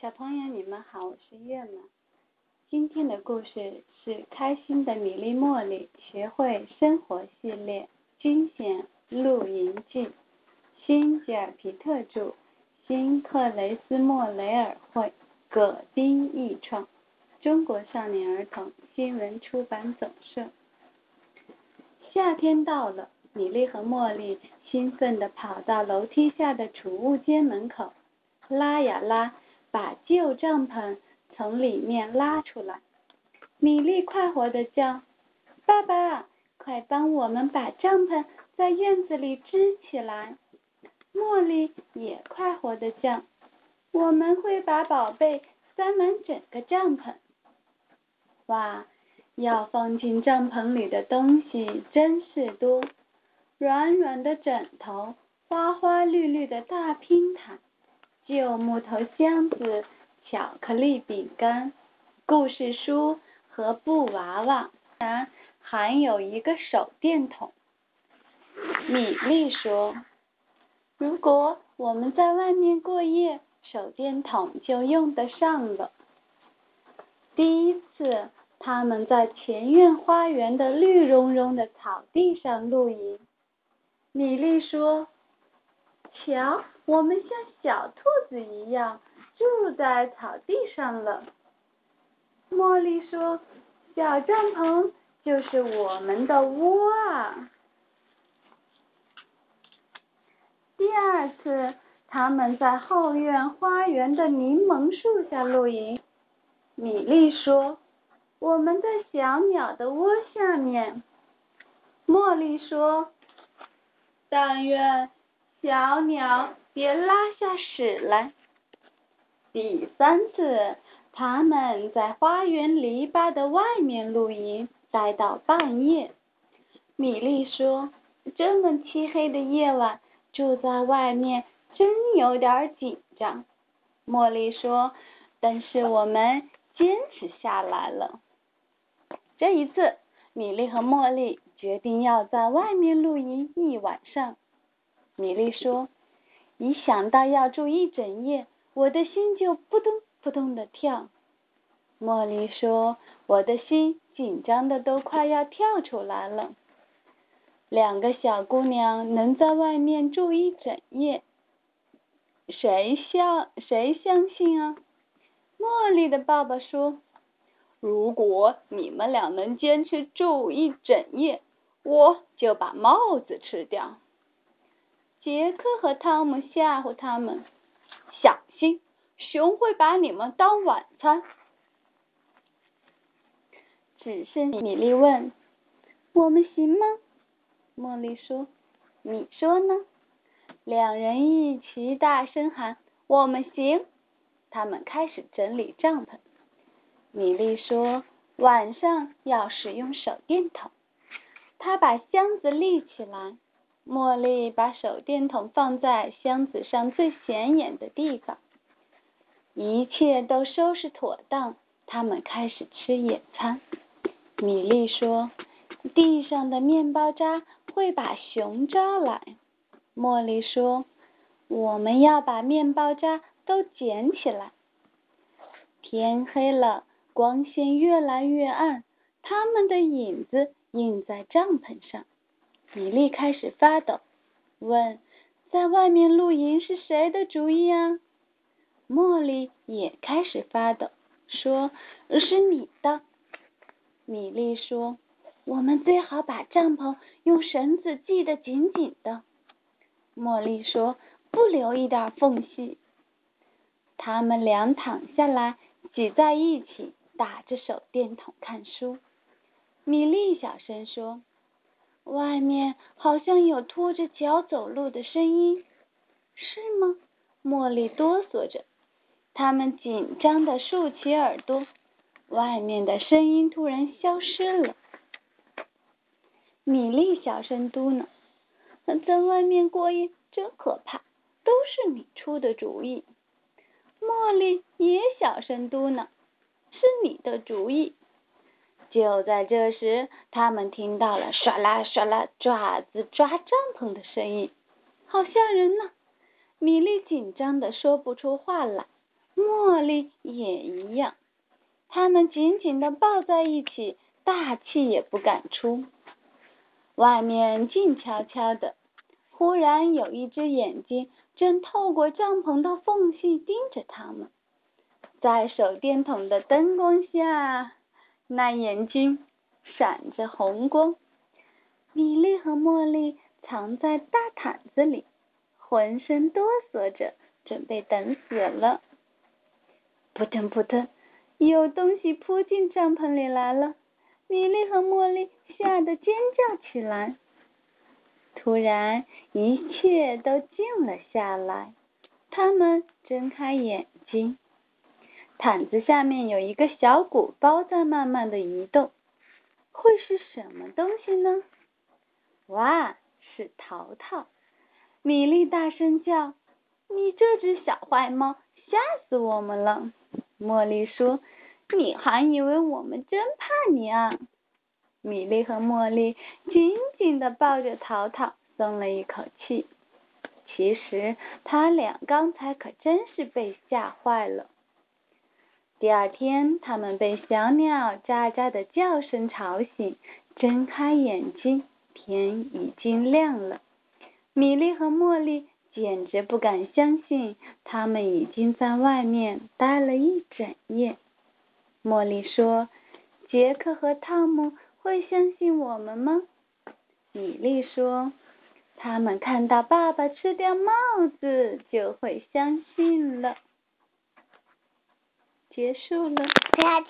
小朋友，你们好，我是月妈。今天的故事是《开心的米粒茉莉学会生活系列》惊险露营记，辛吉尔皮特著，辛克雷斯莫雷尔绘，葛丁译创，中国少年儿童新闻出版总社。夏天到了，米粒和茉莉兴奋地跑到楼梯下的储物间门口，拉呀拉，把旧帐篷从里面拉出来。米莉快活地叫：“爸爸，快帮我们把帐篷在院子里支起来！”茉莉也快活地叫：“我们会把宝贝塞满整个帐篷。”哇！要放进帐篷里的东西真是多，软软的枕头，花花绿绿的大拼毯，旧木头箱子，巧克力饼干，故事书和布娃娃，然还有一个手电筒。米莉说：“如果我们在外面过夜，手电筒就用得上了。”第一次。他们在前院花园的绿茸茸的草地上露营。米莉说：“瞧，我们像小兔子一样住在草地上了。”茉莉说：“小帐篷就是我们的窝啊。”第二次，他们在后院花园的柠檬树下露营。米莉说。我们在小鸟的窝下面，茉莉说：“但愿小鸟别拉下屎来。”第三次，他们在花园篱笆的外面露营，待到半夜。米莉说：“这么漆黑的夜晚，住在外面真有点紧张。”茉莉说：“但是我们坚持下来了。”这一次，米莉和茉莉决定要在外面露营一晚上。米莉说：“一想到要住一整夜，我的心就扑通扑通的跳。”茉莉说：“我的心紧张的都快要跳出来了。”两个小姑娘能在外面住一整夜，谁相谁相信啊？茉莉的爸爸说。如果你们俩能坚持住一整夜，我就把帽子吃掉。杰克和汤姆吓唬他们：“小心，熊会把你们当晚餐。”只是米莉问：“我们行吗？”茉莉说：“你说呢？”两人一起大声喊：“我们行！”他们开始整理帐篷。米莉说：“晚上要使用手电筒。”她把箱子立起来。茉莉把手电筒放在箱子上最显眼的地方。一切都收拾妥当，他们开始吃野餐。米莉说：“地上的面包渣会把熊招来。”茉莉说：“我们要把面包渣都捡起来。”天黑了。光线越来越暗，他们的影子映在帐篷上。米莉开始发抖，问：“在外面露营是谁的主意啊？”茉莉也开始发抖，说：“是你的。”米莉说：“我们最好把帐篷用绳子系得紧紧的。”茉莉说：“不留一点缝隙。”他们俩躺下来，挤在一起。打着手电筒看书，米莉小声说：“外面好像有拖着脚走路的声音，是吗？”茉莉哆嗦着，他们紧张的竖起耳朵。外面的声音突然消失了。米莉小声嘟囔：“在外面过夜真可怕，都是你出的主意。”茉莉也小声嘟囔。是你的主意。就在这时，他们听到了唰啦唰啦爪子抓帐篷的声音，好吓人呐！米莉紧张的说不出话来。茉莉也一样，他们紧紧的抱在一起，大气也不敢出。外面静悄悄的，忽然有一只眼睛正透过帐篷的缝隙盯着他们，在手电筒的灯光下，那眼睛闪着红光。米莉和茉莉藏在大毯子里，浑身哆嗦着，准备等死了。扑腾扑腾，有东西扑进帐篷里来了！米莉和茉莉吓得尖叫起来。突然，一切都静了下来。他们睁开眼睛，毯子下面有一个小鼓包在慢慢的移动。会是什么东西呢？哇，是淘淘！米莉大声叫：“你这只小坏猫，吓死我们了！”茉莉说：“你还以为我们真怕你啊？”米莉和茉莉紧紧的抱着淘淘，松了一口气。其实他俩刚才可真是被吓坏了。第二天，他们被小鸟喳喳的叫声吵醒，睁开眼睛，天已经亮了。米莉和茉莉。简直不敢相信，他们已经在外面待了一整夜。茉莉说：“杰克和汤姆会相信我们吗？”米莉说：“他们看到爸爸吃掉帽子就会相信了。”结束了。不要去